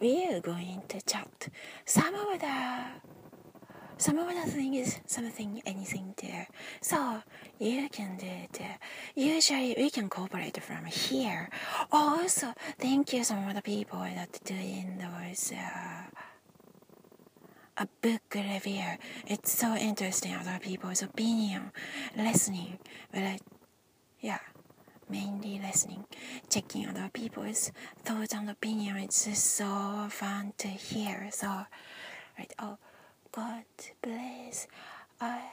we are going to chat. some of the some of the thing is something anything there. So you can do it. Usually we can cooperate from here. Also thank you some of the people that doing those uh, a book review. It's so interesting other people's opinion listening. But yeah mainly listening, checking other people's thoughts and opinion. It's just so fun to hear. So, right, oh, God bless America.